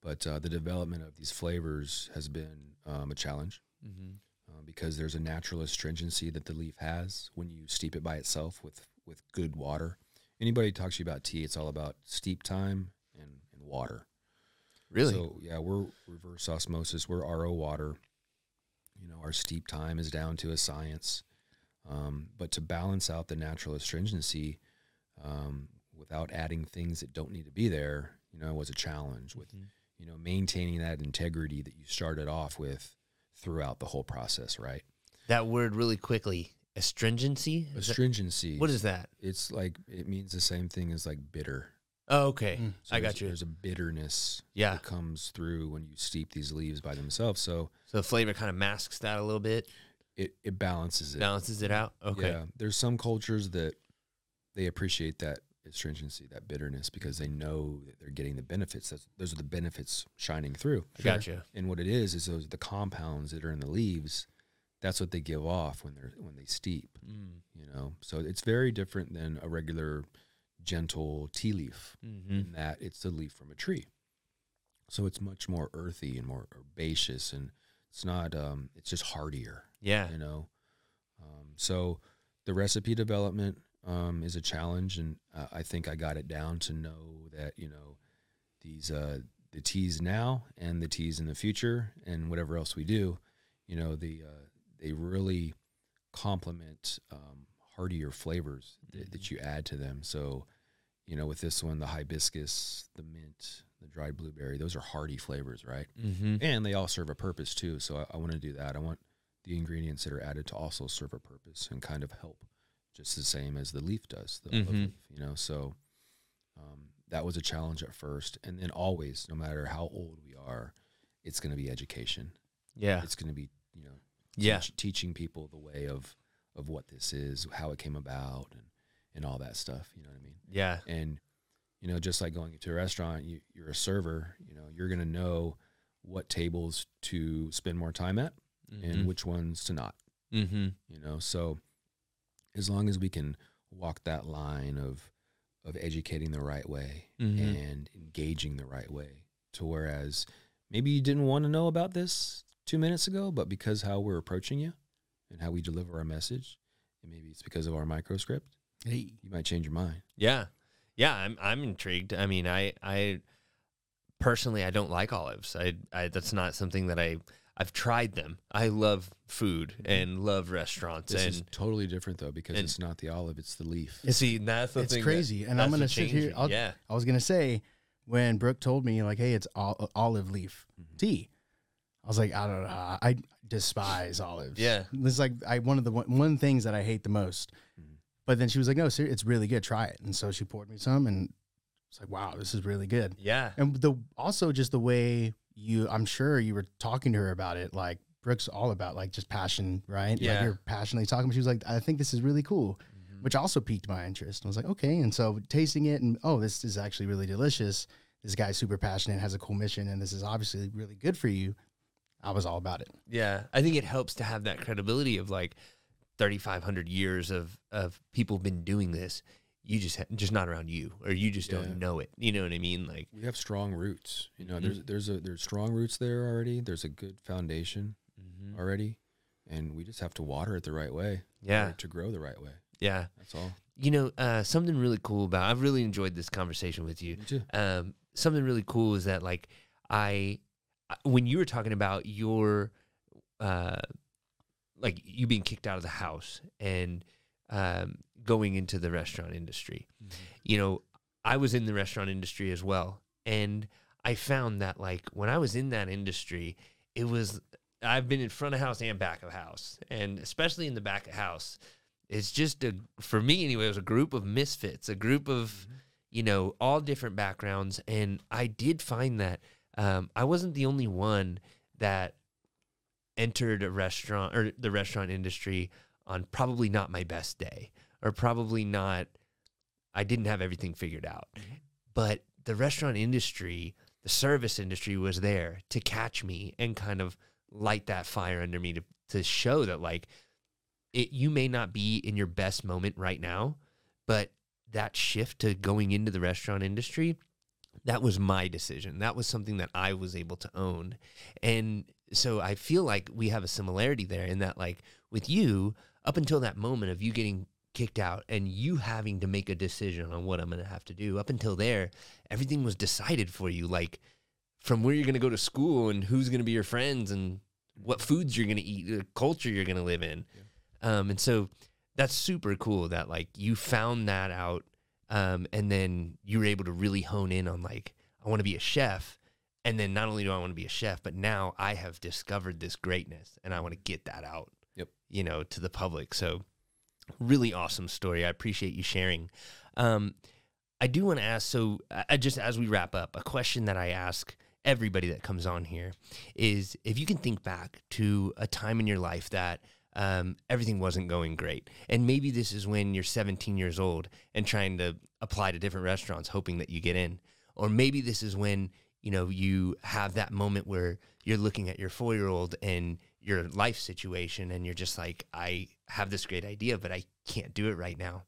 but uh, the development of these flavors has been um, a challenge mm-hmm. uh, because there's a natural astringency that the leaf has when you steep it by itself with with good water. Anybody talks to you about tea, it's all about steep time and, and water. really So yeah, we're reverse osmosis. We're RO water. You know, our steep time is down to a science. Um, but to balance out the natural astringency um, without adding things that don't need to be there, you know, it was a challenge with Mhm. you know maintaining that integrity that you started off with throughout the whole process. Right? that word really quickly astringency Is that- Astringency. what is that It's like it means the same thing as like bitter. Oh okay Mm. So i got you There's a bitterness yeah that comes through when you steep these leaves by themselves. So so the flavor kind of masks that a little bit it, it balances it. balances it out okay Yeah. There's some cultures that they appreciate that astringency, that bitterness, because they know that they're getting the benefits. That's, those are the benefits shining through. I gotcha And what it is is those the compounds that are in the leaves. That's what they give off when they're when they steep. mm. You know, so it's very different than a regular gentle tea leaf mm-hmm. in that it's the leaf from a tree. So it's much more earthy and more herbaceous, and it's not. Um, it's just hardier yeah you know um, so the recipe development um, is a challenge and uh, i think i got it down to know that you know these uh, the teas now and the teas in the future and whatever else we do you know the uh, they really complement um, heartier flavors that, that you add to them so you know with this one the hibiscus the mint the dried blueberry those are hearty flavors right mm-hmm. and they all serve a purpose too. So I, I want to do that. I want the ingredients that are added to also serve a purpose and kind of help, just the same as the leaf does, the Mhm. leaf. You know, so um, that was a challenge at first, and then always, no matter how old we are, it's going to be education. yeah It's going to be you know, yeah teach- teaching people the way of of what this is, how it came about, and and all that stuff. You know what I mean? yeah and you know just like going to a restaurant you, you're a server you know you're going to know what tables to spend more time at and which ones to not mm-hmm. you know so as long as we can walk that line of of educating the right way Mhm. and engaging the right way to whereas maybe you didn't want to know about this two minutes ago but because how we're approaching you and how we deliver our message and maybe it's because of our microscript Hey. you might change your mind Yeah. Yeah, I'm I'm intrigued. I mean, I I personally I don't like olives. I I that's not something that I I've tried them. I love food and love restaurants This and is totally different though because and- it's not the olive, it's the leaf. It's- see that's the It's thing that- crazy, and that's I'm gonna sit here. I'll, yeah. I was gonna say when Brooke told me like, "Hey, it's ol- olive leaf Mhm. tea." I was like, I don't know. I despise olives. Yeah. It's like I one of the one, one things that I hate the most. Mhm. But then she was like, "No, sir, it's really good. Try it." And so she poured me some, and it's like, "Wow, this is really good." Yeah. And the also just the way you, I'm sure you were talking to her about it. Like Brooke's all about like just passion, right? Yeah. Like you're passionately talking. She was like, "I think this is really cool," Mm-hmm. which also piqued my interest. I was like, "Okay." And so tasting it, and oh, this is actually really delicious. This guy's super passionate, has a cool mission, and this is obviously really good for you. I was all about it. Yeah, I think it helps to have that credibility of like 3,500 years of of people been doing this. You just ha- just not around you, or you just Yeah. don't know it. You know what I mean? Like, We have strong roots. You know, Mhm. there's there's a there's strong roots there already. There's a good foundation already, and we just have to water it the right way. for yeah, it to grow the right way. yeah. That's all. You know, uh, something really cool about. I've really enjoyed this conversation with you. Me too. um, something really cool is that like I, I- when you were talking about your, uh, like you being kicked out of the house and um, going into the restaurant industry, you know, I was in the restaurant industry as well, and I found that like when I was in that industry, it was I've been in front of house and back of house, and especially in the back of house, it's just a for me anyway. It was a group of misfits, a group of you know, all different backgrounds. And I did find that um, I wasn't the only one that entered a restaurant or the restaurant industry on probably not my best day or probably not, I didn't have everything figured out. Mm-hmm. But the restaurant industry, the service industry was there to catch me and kind of light that fire under me to, to show that, like, it, you may not be in your best moment right now, but that shift to going into the restaurant industry, that was my decision. That was something that I was able to own. And so I feel like we have a similarity there in that, like, with you, up until that moment of you getting kicked out and you having to make a decision on what I'm going to have to do, up until there, everything was decided for you. Like, from where you're going to go to school and who's going to be your friends and what foods you're going to eat, the culture you're going to live in. Um, and so that's super cool that like you found that out um, and then you were able to really hone in on like i want to be a chef and then not only do i want to be a chef but now i have discovered this greatness and i want to get that out Yep. you know to the public so really awesome story i appreciate you sharing um, i do want to ask so I, just as we wrap up a question that i ask everybody that comes on here is if you can think back to a time in your life that um, everything wasn't going great. And maybe this is when you're 17 years old and trying to apply to different restaurants, hoping that you get in. Or maybe this is when, you know, you have that moment where you're looking at your four year old and your life situation and you're just like, I have this great idea, but I can't do it right now.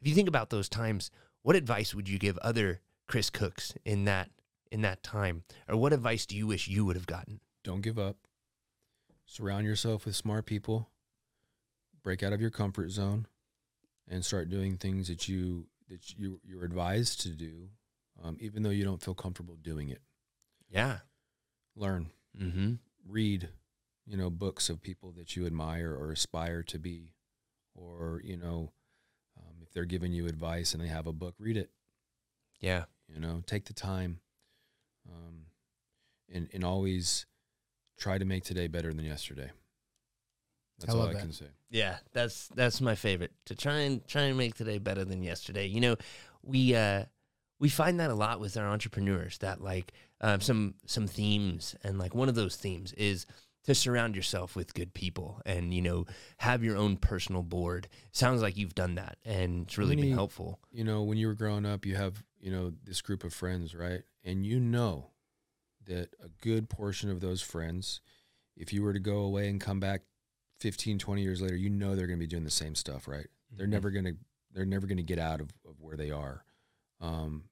If you think about those times, what advice would you give other Chris Cooks in that in that time? Or what advice do you wish you would have gotten? Don't give up. Surround yourself with smart people. Break out of your comfort zone, and start doing things that you that you you're advised to do, um, even though you don't feel comfortable doing it. Yeah. Learn, Mm-hmm. read, you know, books of people that you admire or aspire to be, or you know, um, if they're giving you advice and they have a book, read it. Yeah. you know take the time um, and and always try to make today better than yesterday that's I all i that. can say Yeah, that's that's my favorite. To try and try and make today better than yesterday. You know, we uh we find that a lot with our entrepreneurs that like um, some some themes and like one of those themes is to surround yourself with good people and you know have your own personal board. Sounds like you've done that and it's really been helpful. you know when you were growing up you have you know this group of friends right and you know that a good portion of those friends if you were to go away and come back 15 20 years later you know they're going to be doing the same stuff right they're Mhm. never going to they're never going to get out of, of where they are um,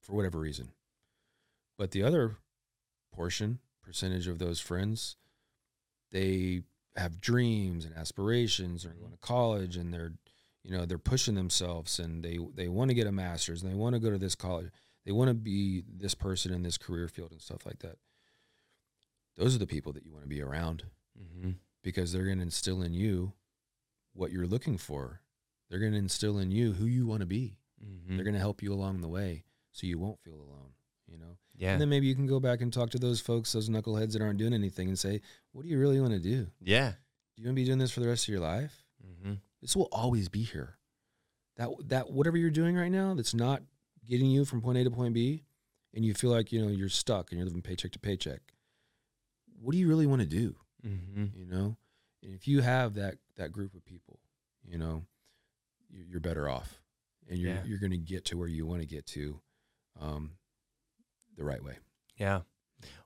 for whatever reason but the other portion percentage of those friends they have dreams and aspirations they're going to college and they're you know they're pushing themselves and they they want to get a master's and they want to go to this college. They want to be this person in this career field and stuff like that. Those are the people that you want to be around Mm-hmm. because they're going to instill in you what you're looking for. They're going to instill in you who you want to be. Mm-hmm. they're going to help you along the way so you won't feel alone you know Yeah. And then maybe you can go back and talk to those folks, those knuckleheads that aren't doing anything, and say, "What do you really want to do? yeah. Do you want to be doing this for the rest of your life? Mm-hmm. This will always be here. That that whatever you're doing right now, that's not getting you from point A to point B, and you feel like you know you're stuck and you're living paycheck to paycheck. What do you really want to do? Mm-hmm. You know, and if you have that that group of people, you know, you- you're better off, and you're Yeah. you're going to get to where you want to get to, um, the right way. Yeah.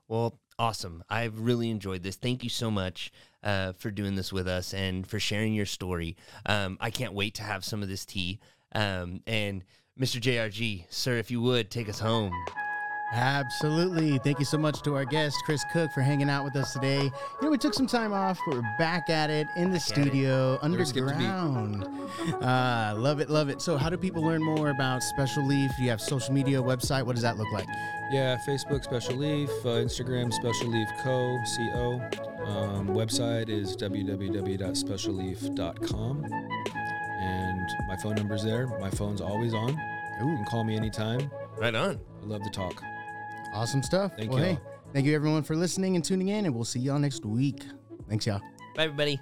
Well, awesome. I've really enjoyed this. Thank you so much uh, for doing this with us and for sharing your story. Um, I can't wait to have some of this tea. Um, and Mr. JRG, sir, if you would take us home. Absolutely. Thank you so much to our guest, Chris Cook, for hanging out with us today. You know, we took some time off, but we're back at it in the Back it. studio, Never skipped a beat. underground. Uh, love it, love it. So, how do people learn more about Special Leaf? Do you have social media, website? What does that look like? Yeah, Facebook Special Leaf, uh, Instagram Special Leaf Co. C O. Um, website is www.specialleaf.com, and my phone number's there. My phone's always on. You can call me anytime. Right on. I love to talk. Awesome stuff. Thank well, y'all. hey, thank you everyone for listening and tuning in, and we'll see y'all next week. Thanks, y'all. Bye, everybody.